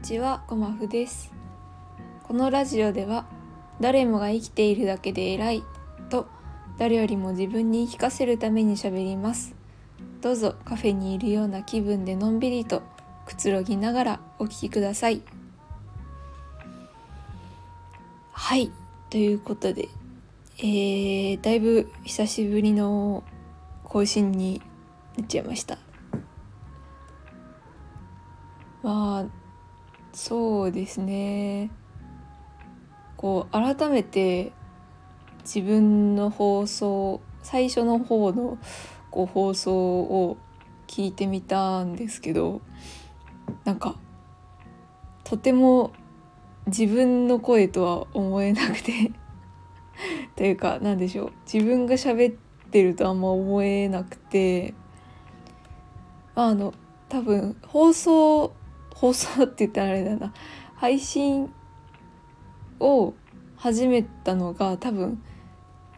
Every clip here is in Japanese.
ちはごまふです。このラジオでは誰もが生きているだけで偉いと誰よりも自分に言い聞かせるためにしゃべります。どうぞカフェにいるような気分でのんびりとくつろぎながらお聞きください。はいということでえー、だいぶ久しぶりの更新になっちゃいました。まあそうですね。こう改めて自分の放送最初の方のこう放送を聞いてみたんですけどなんかとても自分の声とは思えなくて というか何でしょう。自分が喋ってるとあんま思えなくてあの多分放送放送って言ったらあれだな。配信を始めたのが多分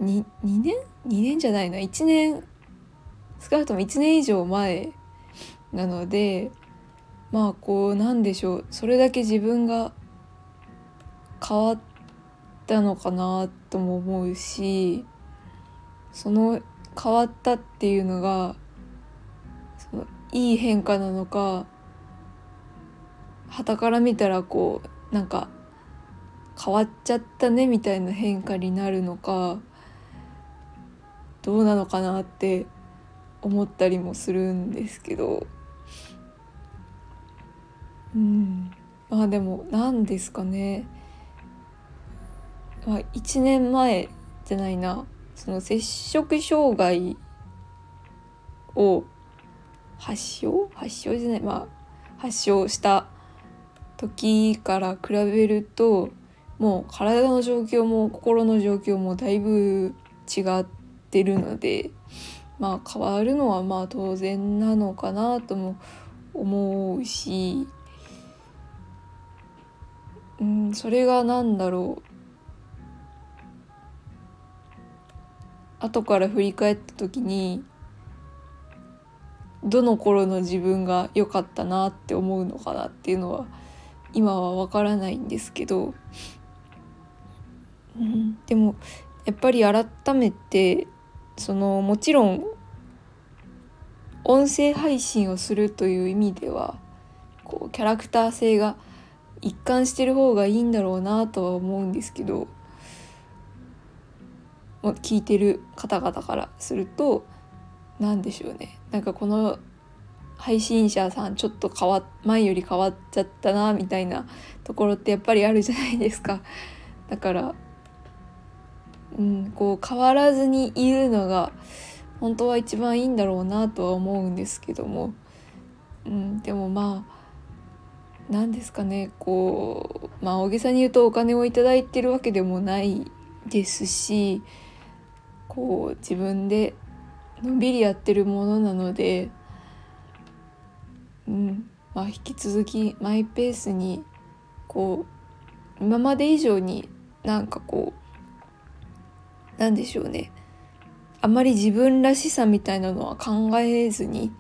2, 2年 ?2 年じゃないな。1年少なくとも1年以上前なのでまあこうなんでしょう。それだけ自分が変わったのかなとも思うしその変わったっていうのがそのいい変化なのか傍から見たらこうなんか変わっちゃったねみたいな変化になるのかどうなのかなって思ったりもするんですけど。うん。まあでも何ですかね。まあ1年前じゃないな。その摂食障害を発症？発症じゃない。まあ発症した時から比べるともう体の状況も心の状況もだいぶ違ってるのでまあ変わるのはまあ当然なのかなとも思うし、うん、それが何だろう。後から振り返った時にどの頃の自分が良かったなって思うのかなっていうのは今はわからないんですけど、うん、でもやっぱり改めてそのもちろん音声配信をするという意味ではこうキャラクター性が一貫してる方がいいんだろうなとは思うんですけど聞いてる方々からすると何でしょうね。なんかこの配信者さんちょっと変わ前より変わっちゃったなみたいなところってやっぱりあるじゃないですか。だからうんこう変わらずにいるのが本当は一番いいんだろうなとは思うんですけども、うん、でもまあ何ですかねこうまあ大げさに言うとお金を頂いてるわけでもないですしこう自分でのんびりやってるものなのでうん。まあ、引き続きマイペースにこう今まで以上になんかこうなんでしょうね。あまり自分らしさみたいなのは考えずに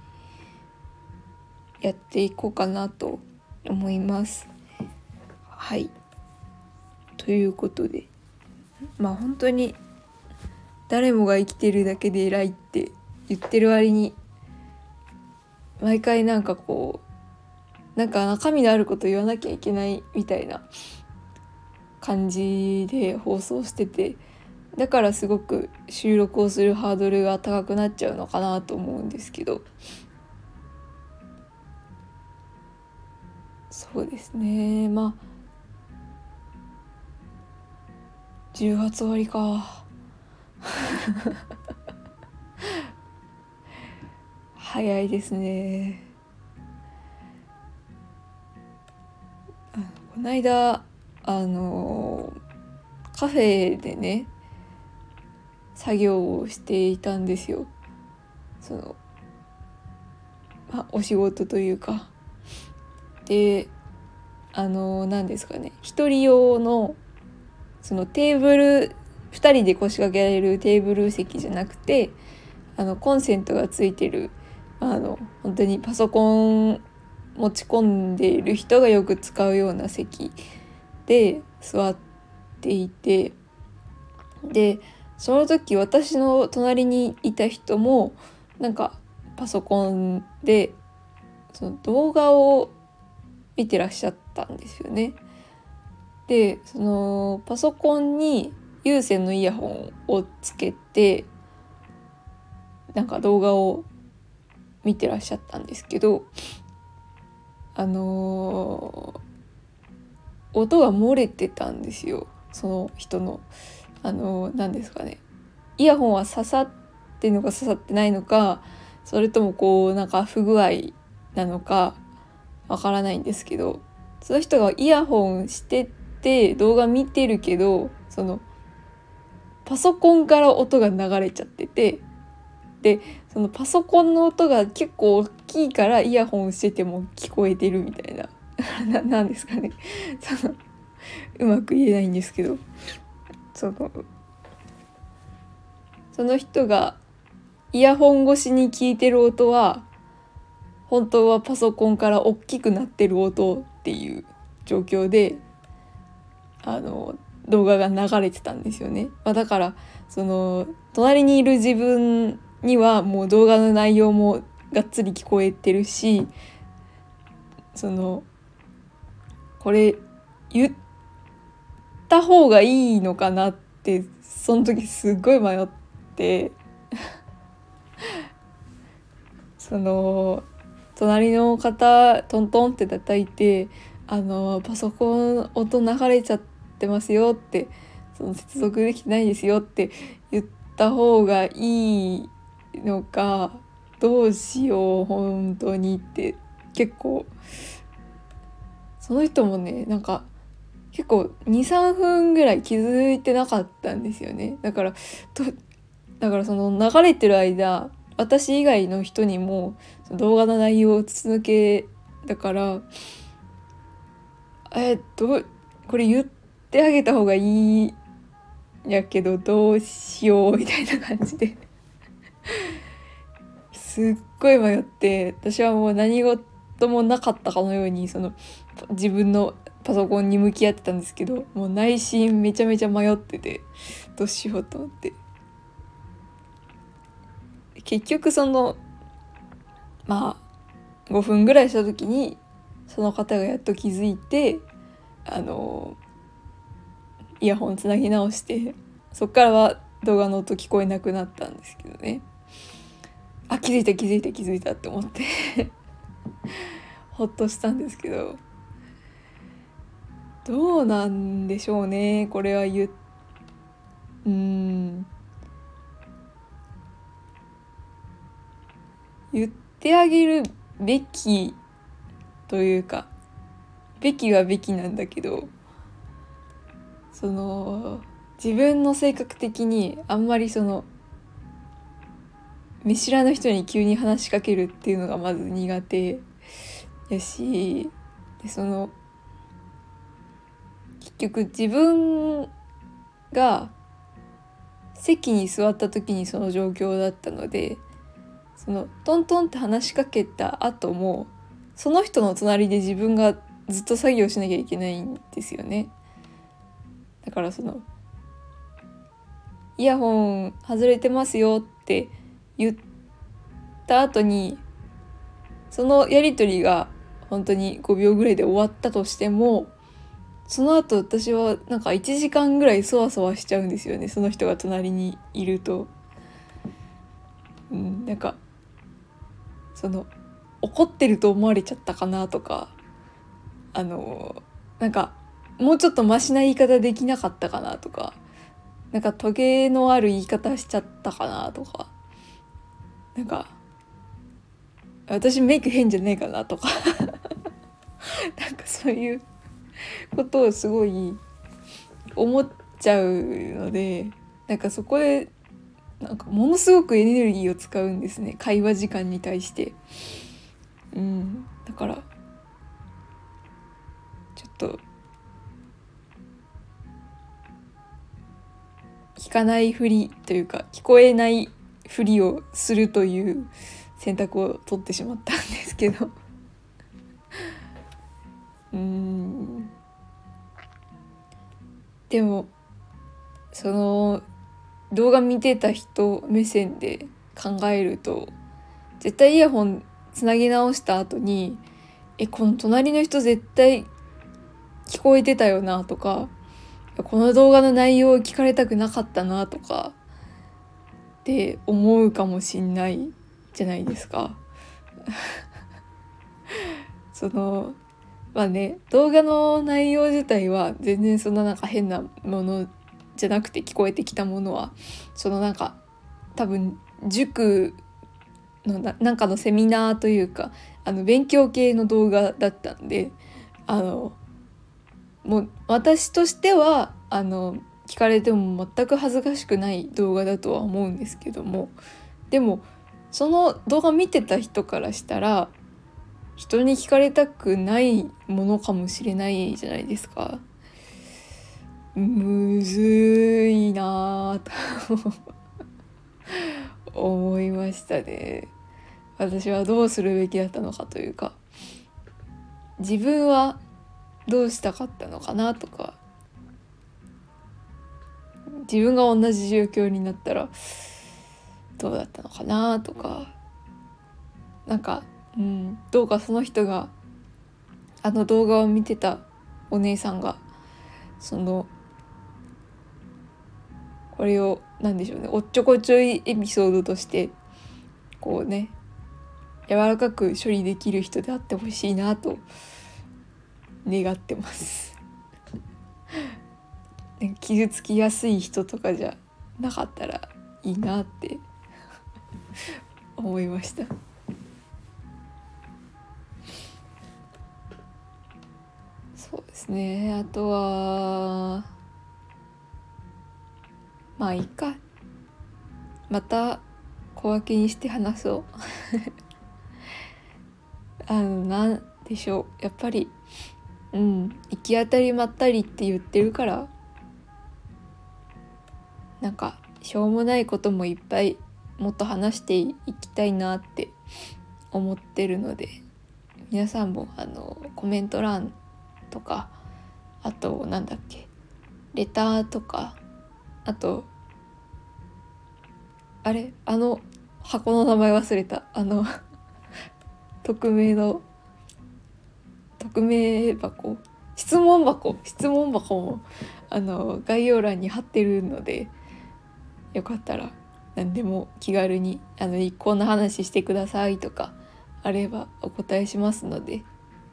やっていこうかなと思います。はい。ということで。まあ本当に誰もが生きてるだけで偉いって言ってる割に毎回なんかこうなんか中身のあること言わなきゃいけないみたいな感じで放送しててだからすごく収録をするハードルが高くなっちゃうのかなと思うんですけど。そうですね。まあ10月終わりか。早いですね。この間あのカフェでね作業をしていたんですよ。その、まあ、お仕事というか。であの何ですかね。一人用のそのテーブル2人で腰掛けられるテーブル席じゃなくてあのコンセントがついてるあの本当にパソコン持ち込んでいる人がよく使うような席で座っていてでその時私の隣にいた人もなんかパソコンでその動画を見てらっしゃったんですよね。でそのパソコンに有線のイヤホンをつけてなんか動画を見てらっしゃったんですけどあのー、音が漏れてたんですよ。その人の。あのー、何ですかね。イヤホンは刺さってるのか刺さってないのかそれともこうなんか不具合なのかわからないんですけどその人がイヤホンしてて動画見てるけどそのパソコンから音が流れちゃっててでそのパソコンの音が結構大きいからイヤホンしてても聞こえてるみたいな。なんですかね。そのうまく言えないんですけど。そのその人がイヤホン越しに聞いてる音は本当はパソコンから大きくなってる音っていう状況であの動画が流れてたんですよね。まあ、だからその隣にいる自分にはもう動画の内容もがっつり聞こえてるしそのこれ言った方がいいのかなってその時すっごい迷って その隣の方トントンって叩いてあのパソコン音流れちゃってますよってその接続できてないですよって言った方がいいのかどうしよう本当にって結構その人もねなんか結構23分ぐらい気づいてなかったんですよね。だからとだからその流れてる間私以外の人にも動画の内容を続けだからえっとこれ言ってあげた方がいいんやけどどうしようみたいな感じで。すっごい迷って私はもう何事もなかったかのようにその自分のパソコンに向き合ってたんですけどもう内心めちゃめちゃ迷ってて どうしようと思って。結局そのまあ5分ぐらいした時にその方がやっと気づいてあのイヤホンつなぎ直してそっからは動画の音聞こえなくなったんですけどね。あ気づいた気づいた気づいたって思って。ほっとしたんですけど。どうなんでしょうねこれは言う。ん。言ってあげるべきというかべきはべきなんだけどその自分の性格的にあんまりその見知らぬ人に急に話しかけるっていうのがまず苦手やしでその結局自分が席に座った時にその状況だったのでそのトントンって話しかけた後もその人の隣で自分がずっと作業しなきゃいけないんですよね。だからそのイヤホン外れてますよって言った後にそのやり取りが本当に5秒ぐらいで終わったとしてもその後私はなんか1時間ぐらいそわそわしちゃうんですよねその人が隣にいると。うん、なんかその怒ってると思われちゃったかなとかあのなんかもうちょっとマシな言い方できなかったかなとかなんかトゲのある言い方しちゃったかなとかなんか私メイク変じゃねえかなとか。なんかそういうことをすごい思っちゃうのでなんかそこでなんかものすごくエネルギーを使うんですね。会話時間に対して。うん、だからちょっと聞かないふりというか聞こえないふりをするという選択を取ってしまったんですけど。うん。でもその動画見てた人目線で考えると絶対イヤホンつなぎ直した後にえこの隣の人絶対聞こえてたよなとかこの動画の内容を聞かれたくなかったなとかって思うかもしんないじゃないですか。そのまあね動画の内容自体は全然そんななんか変なものじゃなくて聞こえてきたものはそのなんか多分塾のななんかのセミナーというかあの勉強系の動画だったんであのもう私としてはあの聞かれても全く恥ずかしくない動画だとは思うんですけどもでもその動画見てた人からしたら人に聞かれたくないものかもしれないじゃないですか。むずいなと 思いましたね。私はどうするべきだったのかというか自分はどうしたかったのかなとか自分が同じ状況になったらどうだったのかなとか。なんか、うん、どうかその人があの動画を見てたお姉さんがそのこれを何でしょうねおっちょこちょいエピソードとしてこうね柔らかく処理できる人であってほしいなと願ってます。傷つきやすい人とかじゃなかったらいいなって 思いました。そうですね。あとはまあいいか。また小分けにして話そう。あのなんでしょう。やっぱりうん行き当たりまったりって言ってるからなんかしょうもないこともいっぱいもっと話していきたいなって思ってるので皆さんもあのコメント欄とかあとなんだっけレターとかあとあれあの箱の名前忘れた。あの 匿名の匿名箱？質問箱？質問箱もあの概要欄に貼ってるのでよかったら何でも気軽にあのこんな話してくださいとかあればお答えしますので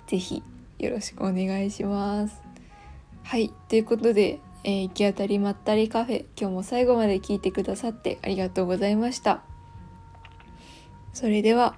是非よろしくお願いします。はいということで、えー、行き当たりまったりカフェ今日も最後まで聞いてくださってありがとうございました。それでは